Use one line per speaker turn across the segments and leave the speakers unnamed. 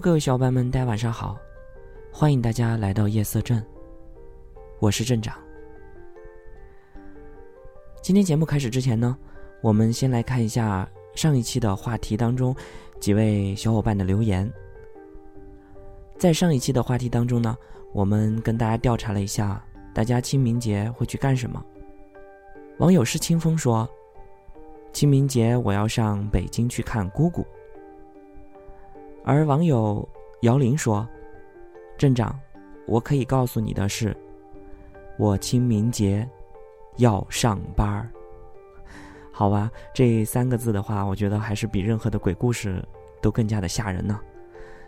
各位小伙伴们，大家晚上好！欢迎大家来到夜色镇，我是镇长。今天节目开始之前呢，我们先来看一下上一期的话题当中几位小伙伴的留言。在上一期的话题当中呢，我们跟大家调查了一下，大家清明节会去干什么？网友是清风说：“清明节我要上北京去看姑姑。”而网友姚林说：“镇长，我可以告诉你的是，我清明节要上班儿。好吧，这三个字的话，我觉得还是比任何的鬼故事都更加的吓人呢。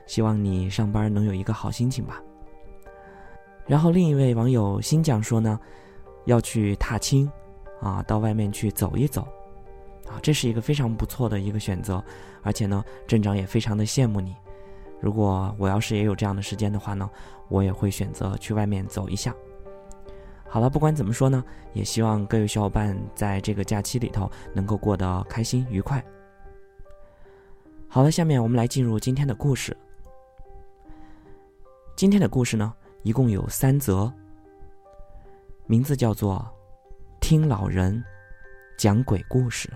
希望你上班能有一个好心情吧。”然后另一位网友新讲说呢，要去踏青，啊，到外面去走一走。啊，这是一个非常不错的一个选择，而且呢，镇长也非常的羡慕你。如果我要是也有这样的时间的话呢，我也会选择去外面走一下。好了，不管怎么说呢，也希望各位小伙伴在这个假期里头能够过得开心愉快。好了，下面我们来进入今天的故事。今天的故事呢，一共有三则，名字叫做《听老人讲鬼故事》。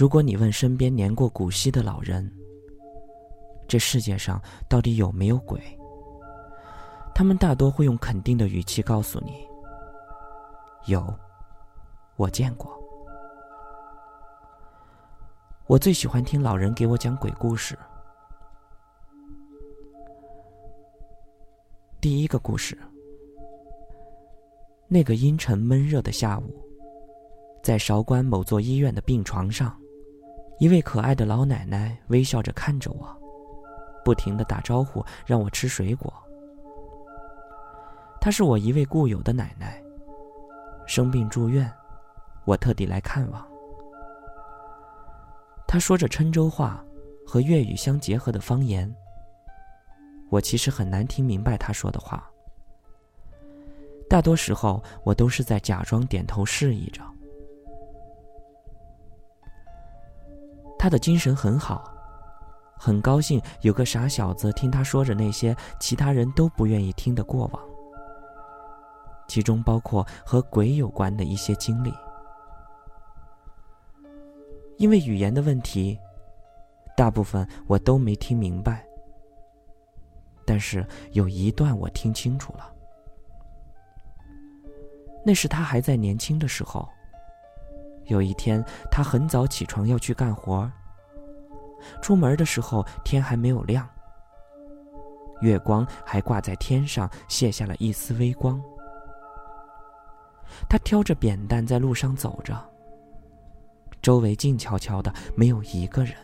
如果你问身边年过古稀的老人，这世界上到底有没有鬼？他们大多会用肯定的语气告诉你：“有，我见过。”我最喜欢听老人给我讲鬼故事。第一个故事，那个阴沉闷热的下午，在韶关某座医院的病床上。一位可爱的老奶奶微笑着看着我，不停的打招呼，让我吃水果。她是我一位故友的奶奶，生病住院，我特地来看望。她说着郴州话和粤语相结合的方言，我其实很难听明白她说的话。大多时候，我都是在假装点头示意着。他的精神很好，很高兴有个傻小子听他说着那些其他人都不愿意听的过往，其中包括和鬼有关的一些经历。因为语言的问题，大部分我都没听明白，但是有一段我听清楚了。那是他还在年轻的时候。有一天，他很早起床要去干活。出门的时候，天还没有亮，月光还挂在天上，卸下了一丝微光。他挑着扁担在路上走着，周围静悄悄的，没有一个人。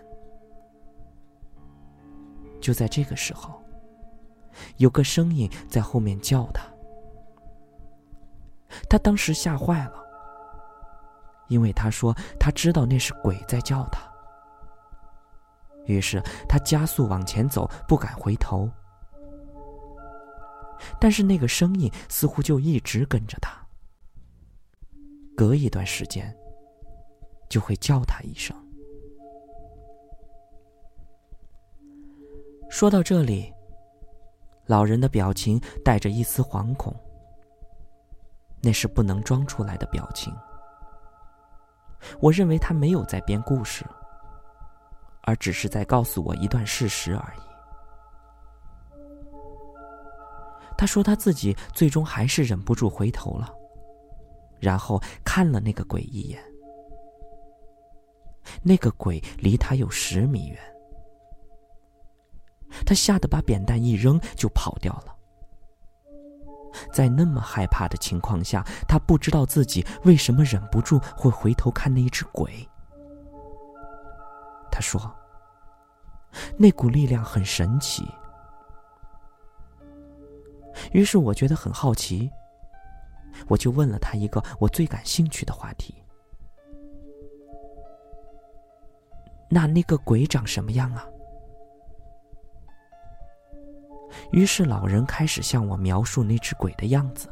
就在这个时候，有个声音在后面叫他，他当时吓坏了。因为他说他知道那是鬼在叫他，于是他加速往前走，不敢回头。但是那个声音似乎就一直跟着他，隔一段时间就会叫他一声。说到这里，老人的表情带着一丝惶恐，那是不能装出来的表情。我认为他没有在编故事，而只是在告诉我一段事实而已。他说他自己最终还是忍不住回头了，然后看了那个鬼一眼。那个鬼离他有十米远，他吓得把扁担一扔就跑掉了。在那么害怕的情况下，他不知道自己为什么忍不住会回头看那一只鬼。他说：“那股力量很神奇。”于是我觉得很好奇，我就问了他一个我最感兴趣的话题：“那那个鬼长什么样啊？”于是老人开始向我描述那只鬼的样子。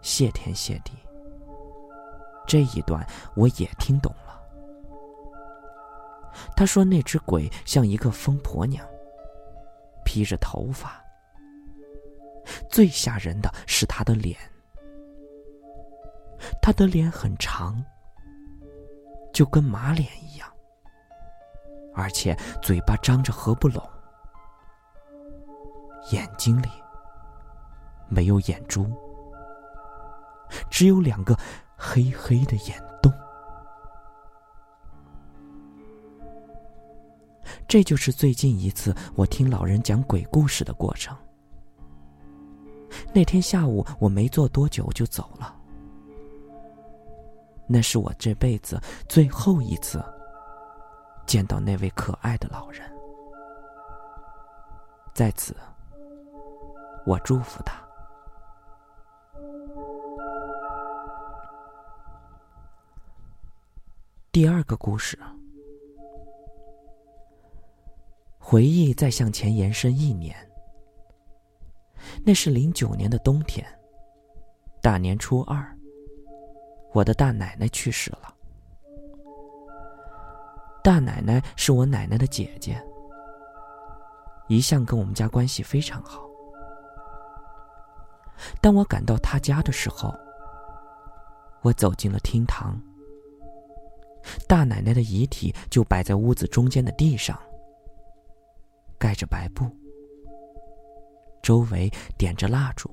谢天谢地，这一段我也听懂了。他说那只鬼像一个疯婆娘，披着头发。最吓人的是他的脸，他的脸很长，就跟马脸一样，而且嘴巴张着合不拢，眼睛里没有眼珠，只有两个黑黑的眼洞。这就是最近一次我听老人讲鬼故事的过程。那天下午，我没坐多久就走了。那是我这辈子最后一次见到那位可爱的老人。在此，我祝福他。第二个故事，回忆再向前延伸一年。那是零九年的冬天，大年初二，我的大奶奶去世了。大奶奶是我奶奶的姐姐，一向跟我们家关系非常好。当我赶到他家的时候，我走进了厅堂，大奶奶的遗体就摆在屋子中间的地上，盖着白布。周围点着蜡烛，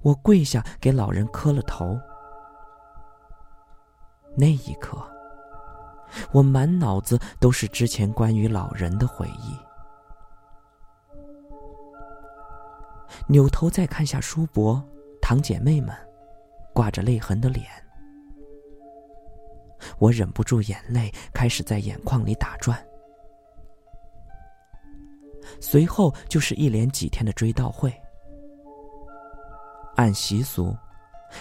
我跪下给老人磕了头。那一刻，我满脑子都是之前关于老人的回忆。扭头再看下叔伯、堂姐妹们，挂着泪痕的脸，我忍不住眼泪开始在眼眶里打转。随后就是一连几天的追悼会，按习俗，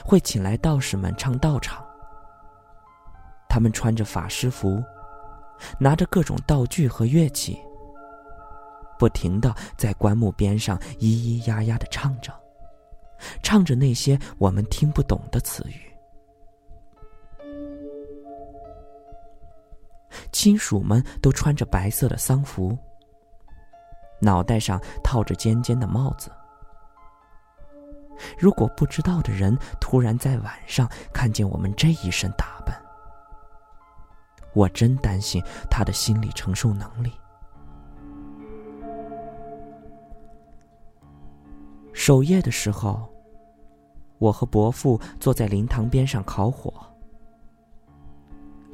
会请来道士们唱道场。他们穿着法师服，拿着各种道具和乐器，不停的在棺木边上咿咿呀呀的唱着，唱着那些我们听不懂的词语。亲属们都穿着白色的丧服。脑袋上套着尖尖的帽子。如果不知道的人突然在晚上看见我们这一身打扮，我真担心他的心理承受能力。守夜的时候，我和伯父坐在灵堂边上烤火。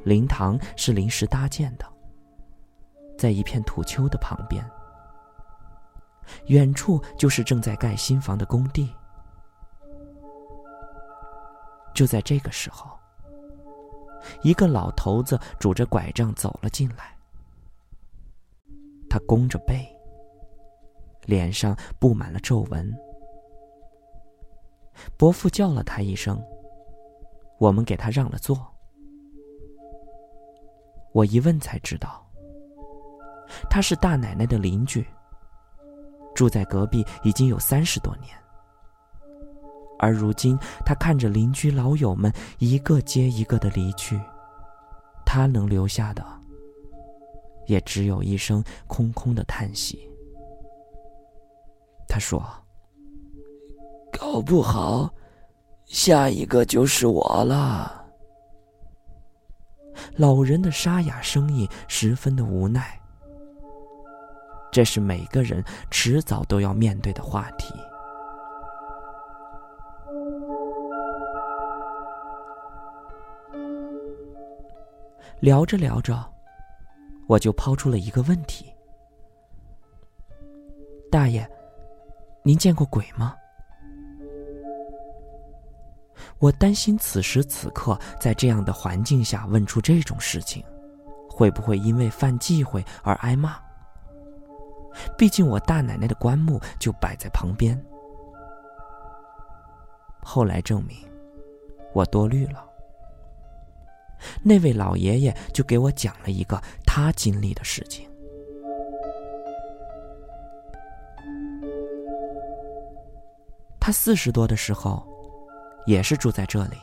灵堂是临时搭建的，在一片土丘的旁边。远处就是正在盖新房的工地。就在这个时候，一个老头子拄着拐杖走了进来。他弓着背，脸上布满了皱纹。伯父叫了他一声，我们给他让了座。我一问才知道，他是大奶奶的邻居。住在隔壁已经有三十多年，而如今他看着邻居老友们一个接一个的离去，他能留下的也只有一声空空的叹息。他说：“
搞不好，下一个就是我了。”
老人的沙哑声音十分的无奈。这是每个人迟早都要面对的话题。聊着聊着，我就抛出了一个问题：“大爷，您见过鬼吗？”我担心此时此刻在这样的环境下问出这种事情，会不会因为犯忌讳而挨骂？毕竟我大奶奶的棺木就摆在旁边。后来证明，我多虑了。那位老爷爷就给我讲了一个他经历的事情。他四十多的时候。也是住在这里。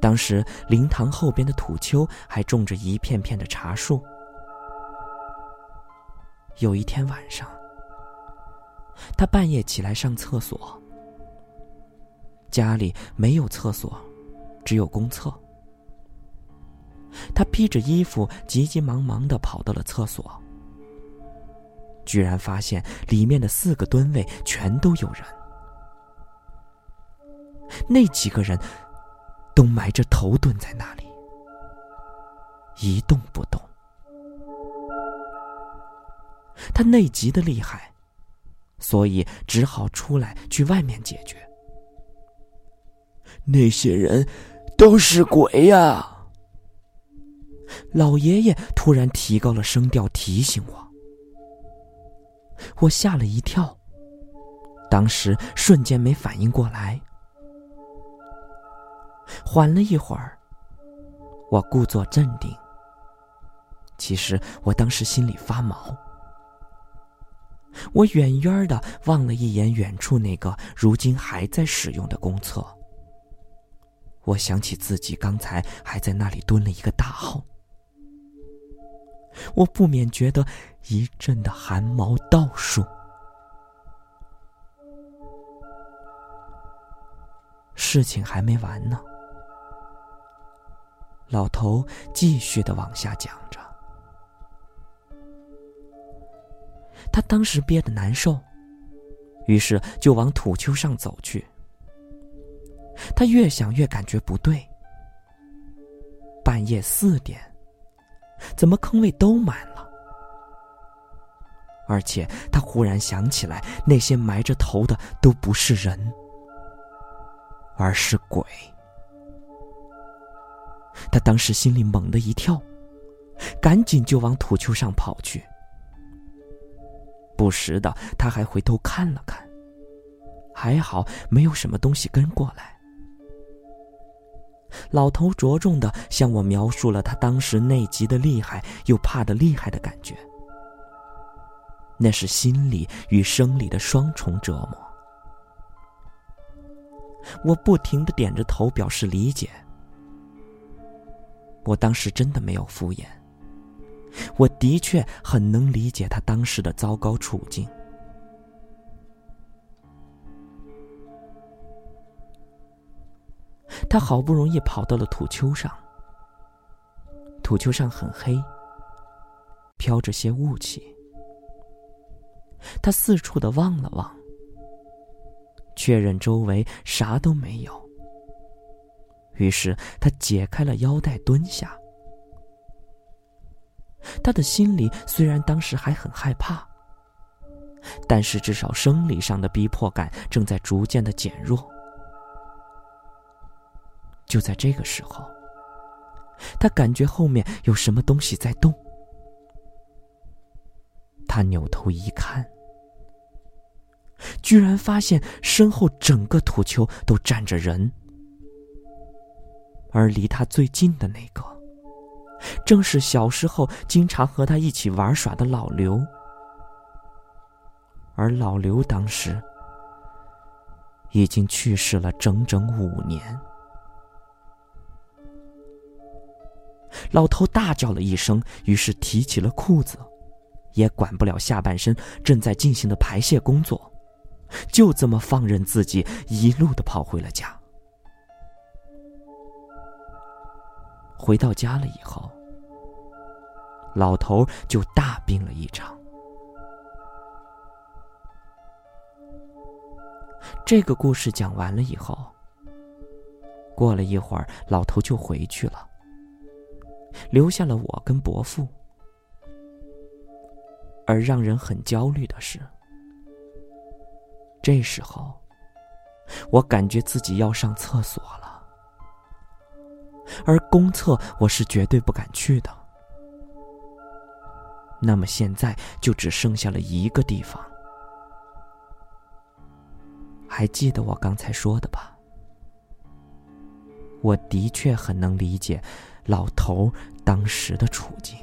当时灵堂后边的土丘还种着一片片的茶树。有一天晚上，他半夜起来上厕所，家里没有厕所，只有公厕。他披着衣服，急急忙忙的跑到了厕所，居然发现里面的四个蹲位全都有人。那几个人，都埋着头蹲在那里，一动不动。他内急的厉害，所以只好出来去外面解决。
那些人都是鬼呀！
老爷爷突然提高了声调提醒我，我吓了一跳，当时瞬间没反应过来。缓了一会儿，我故作镇定。其实我当时心里发毛。我远远的望了一眼远处那个如今还在使用的公厕，我想起自己刚才还在那里蹲了一个大号，我不免觉得一阵的汗毛倒竖。事情还没完呢。老头继续的往下讲着，他当时憋得难受，于是就往土丘上走去。他越想越感觉不对，半夜四点，怎么坑位都满了？而且他忽然想起来，那些埋着头的都不是人，而是鬼。他当时心里猛地一跳，赶紧就往土丘上跑去。不时的，他还回头看了看，还好没有什么东西跟过来。老头着重的向我描述了他当时内急的厉害又怕的厉害的感觉，那是心理与生理的双重折磨。我不停的点着头表示理解。我当时真的没有敷衍，我的确很能理解他当时的糟糕处境。他好不容易跑到了土丘上，土丘上很黑，飘着些雾气。他四处的望了望，确认周围啥都没有。于是他解开了腰带，蹲下。他的心里虽然当时还很害怕，但是至少生理上的逼迫感正在逐渐的减弱。就在这个时候，他感觉后面有什么东西在动。他扭头一看，居然发现身后整个土丘都站着人。而离他最近的那个，正是小时候经常和他一起玩耍的老刘。而老刘当时已经去世了整整五年。老头大叫了一声，于是提起了裤子，也管不了下半身正在进行的排泄工作，就这么放任自己一路的跑回了家。回到家了以后老头就大病了一场。这个故事讲完了以后过了一会儿老头就回去了留下了我跟伯父。而让人很焦虑的是这时候我感觉自己要上厕所了。而公厕我是绝对不敢去的。那么现在就只剩下了一个地方。还记得我刚才说的吧？我的确很能理解老头当时的处境。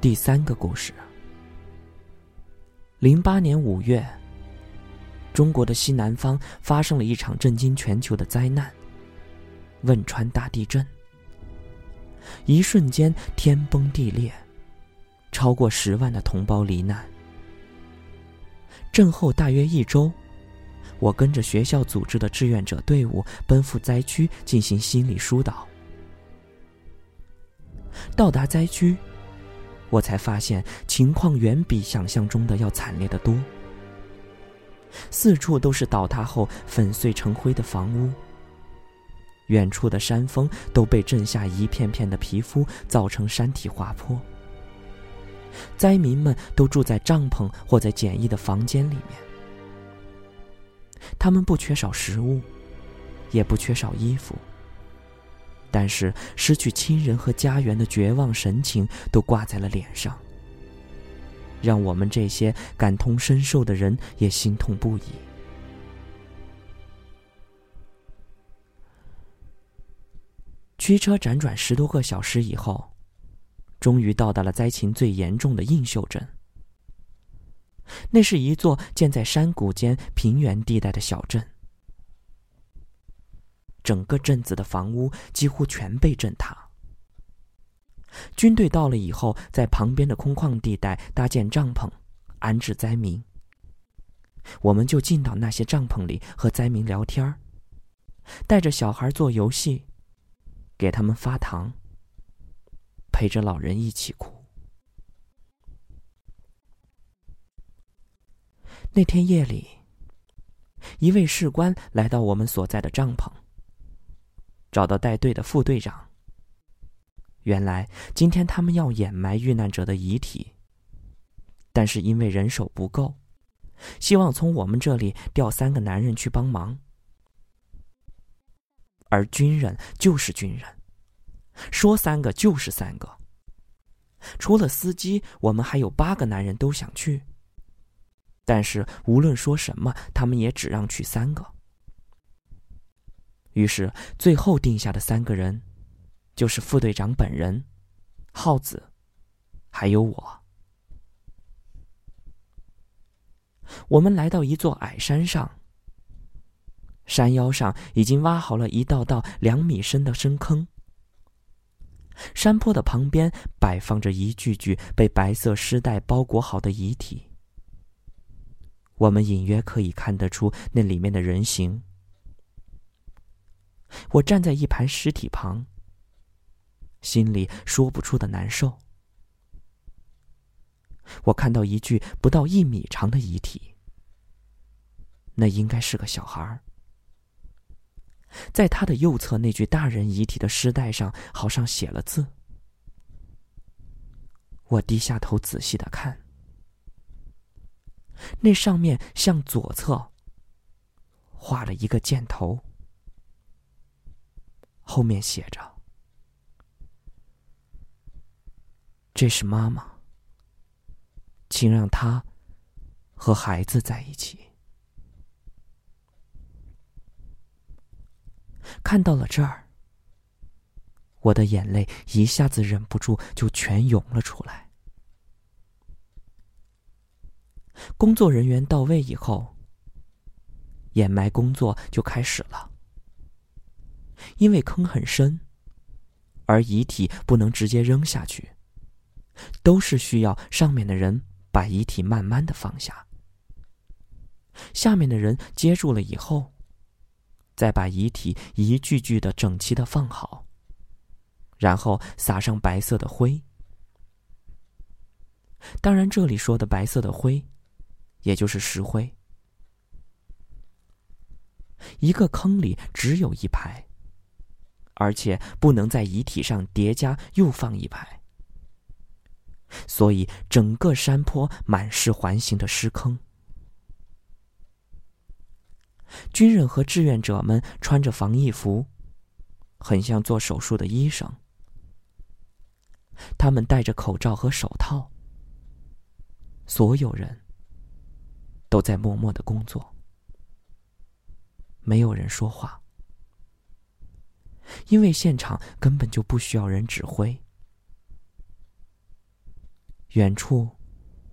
第三个故事：零八年五月，中国的西南方发生了一场震惊全球的灾难——汶川大地震。一瞬间，天崩地裂，超过十万的同胞罹难。震后大约一周，我跟着学校组织的志愿者队伍奔赴灾区进行心理疏导。到达灾区，我才发现情况远比想象中的要惨烈得多。四处都是倒塌后粉碎成灰的房屋。远处的山峰都被震下一片片的皮肤，造成山体滑坡。灾民们都住在帐篷或在简易的房间里面。他们不缺少食物，也不缺少衣服，但是失去亲人和家园的绝望神情都挂在了脸上，让我们这些感同身受的人也心痛不已。驱车辗转十多个小时以后，终于到达了灾情最严重的映秀镇。那是一座建在山谷间平原地带的小镇，整个镇子的房屋几乎全被震塌。军队到了以后，在旁边的空旷地带搭建帐篷，安置灾民。我们就进到那些帐篷里和灾民聊天儿带着小孩做游戏。给他们发糖，陪着老人一起哭。那天夜里，一位士官来到我们所在的帐篷，找到带队的副队长。原来今天他们要掩埋遇难者的遗体，但是因为人手不够，希望从我们这里调三个男人去帮忙。而军人就是军人，说三个就是三个。除了司机，我们还有八个男人都想去。但是无论说什么，他们也只让去三个。于是最后定下的三个人，就是副队长本人、耗子，还有我。我们来到一座矮山上。山腰上已经挖好了一道道两米深的深坑，山坡的旁边摆放着一具具被白色尸袋包裹好的遗体。我们隐约可以看得出那里面的人形。我站在一排尸体旁，心里说不出的难受。我看到一具不到一米长的遗体，那应该是个小孩儿。在他的右侧，那具大人遗体的尸袋上好像写了字。我低下头仔细的看，那上面向左侧画了一个箭头，后面写着：“这是妈妈，请让她和孩子在一起。”看到了这儿，我的眼泪一下子忍不住就全涌了出来。工作人员到位以后，掩埋工作就开始了。因为坑很深，而遗体不能直接扔下去，都是需要上面的人把遗体慢慢的放下，下面的人接住了以后。再把遗体一具具的整齐的放好，然后撒上白色的灰。当然，这里说的白色的灰，也就是石灰。一个坑里只有一排，而且不能在遗体上叠加又放一排，所以整个山坡满是环形的尸坑。军人和志愿者们穿着防疫服，很像做手术的医生。他们戴着口罩和手套，所有人都在默默的工作。没有人说话，因为现场根本就不需要人指挥。远处，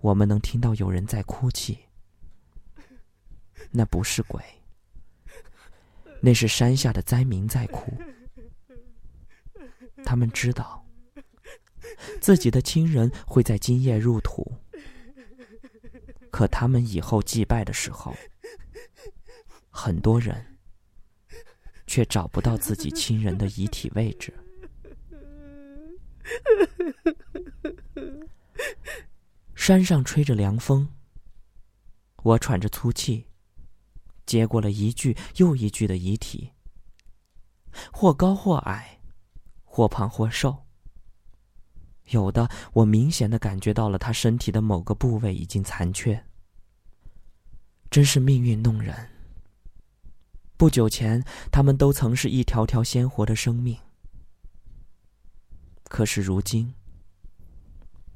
我们能听到有人在哭泣，那不是鬼，那是山下的灾民在哭。他们知道，自己的亲人会在今夜入土，可他们以后祭拜的时候。很多人却找不到自己亲人的遗体位置。山上吹着凉风，我喘着粗气，接过了一具又一具的遗体，或高或矮，或胖或瘦。有的，我明显的感觉到了他身体的某个部位已经残缺。真是命运弄人。不久前，他们都曾是一条条鲜活的生命，可是如今，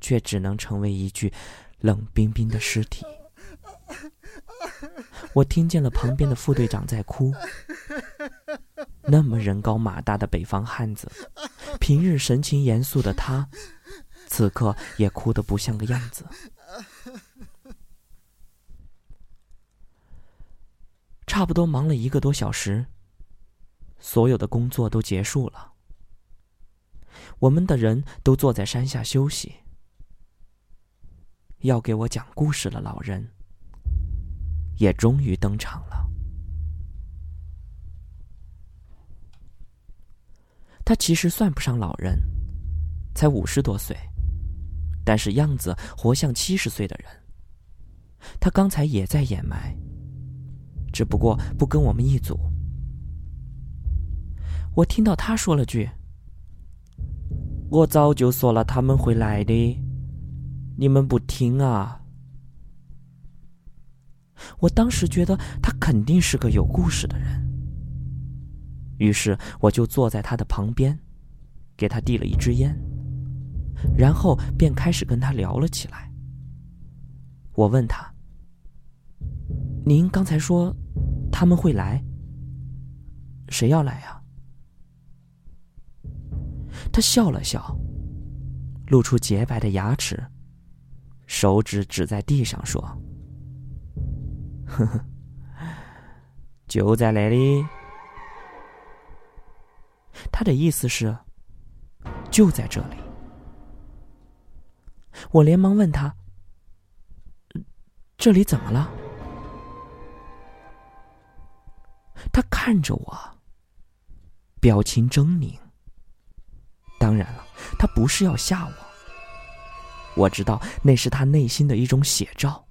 却只能成为一具冷冰冰的尸体。我听见了旁边的副队长在哭。那么人高马大的北方汉子，平日神情严肃的他，此刻也哭得不像个样子。差不多忙了一个多小时，所有的工作都结束了。我们的人都坐在山下休息。要给我讲故事的老人也终于登场了。他其实算不上老人，才五十多岁，但是样子活像七十岁的人。他刚才也在掩埋。只不过不跟我们一组。我听到他说了句：“我早就说了他们会来的，你们不听啊。”我当时觉得他肯定是个有故事的人，于是我就坐在他的旁边，给他递了一支烟，然后便开始跟他聊了起来。我问他。您刚才说他们会来，谁要来呀？他笑了笑，露出洁白的牙齿，手指指在地上说：“呵呵，就在那里。”他的意思是，就在这里。我连忙问他：“这里怎么了？”他看着我，表情狰狞。当然了，他不是要吓我。我知道那是他内心的一种写照，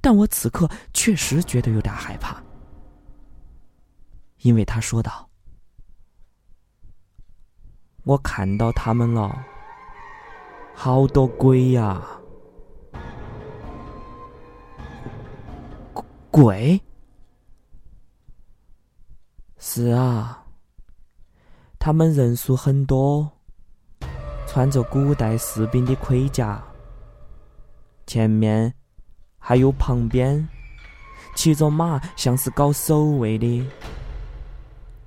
但我此刻确实觉得有点害怕，因为他说道：“我看到他们了，好多鬼呀，鬼。”是啊，他们人数很多，穿着古代士兵的盔甲，前面还有旁边骑着马，像是搞守卫的，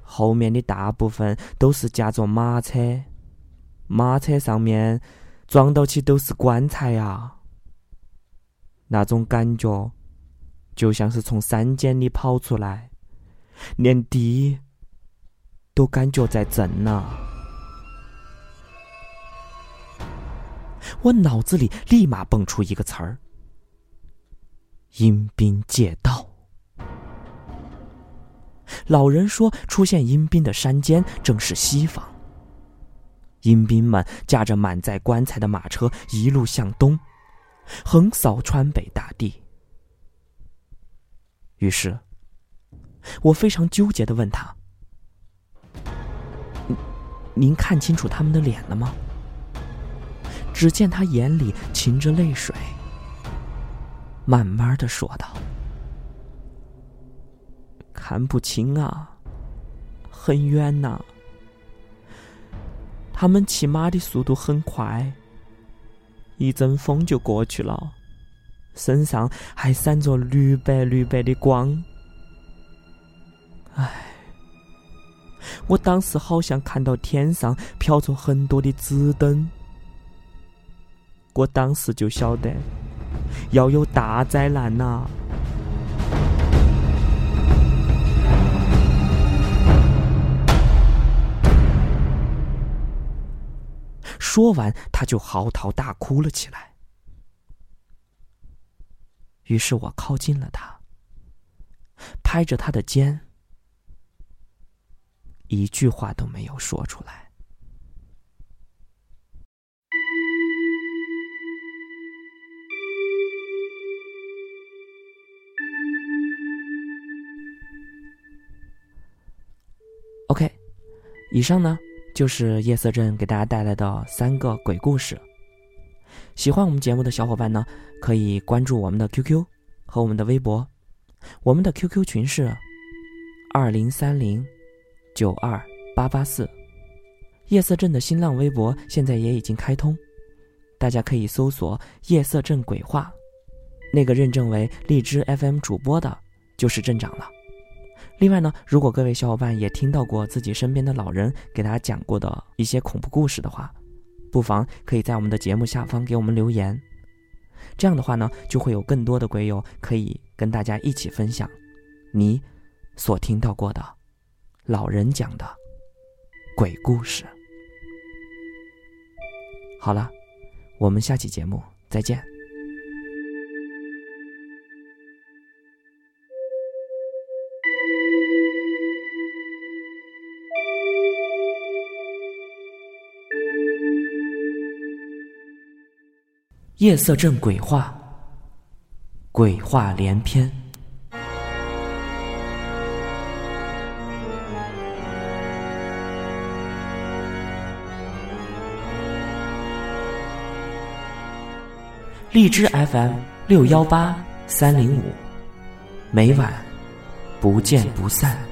后面的大部分都是驾着马车，马车上面装到起都是棺材呀，那种感觉就像是从山间里跑出来。连地都感觉在震呐！我脑子里立马蹦出一个词儿：阴兵借道。老人说，出现阴兵的山间正是西方，阴兵们驾着满载棺材的马车，一路向东，横扫川北大地。于是，我非常纠结的问他：“您看清楚他们的脸了吗？”只见他眼里噙着泪水，慢慢的说道：“看不清啊，很远呐。他们骑马的速度很快，一阵风就过去了。”身上还闪着绿白绿白的光，唉，我当时好像看到天上飘着很多的紫灯，我当时就晓得要有大灾难呐！说完，他就嚎啕大哭了起来。于是我靠近了他，拍着他的肩，一句话都没有说出来。OK，以上呢就是夜色镇给大家带来的三个鬼故事。喜欢我们节目的小伙伴呢，可以关注我们的 QQ 和我们的微博。我们的 QQ 群是二零三零九二八八四。夜色镇的新浪微博现在也已经开通，大家可以搜索“夜色镇鬼话”，那个认证为荔枝 FM 主播的，就是镇长了。另外呢，如果各位小伙伴也听到过自己身边的老人给大家讲过的一些恐怖故事的话，不妨可以在我们的节目下方给我们留言，这样的话呢，就会有更多的鬼友可以跟大家一起分享你所听到过的老人讲的鬼故事。好了，我们下期节目再见。夜色镇鬼话，鬼话连篇。荔枝 FM 六幺八三零五，每晚不见不散。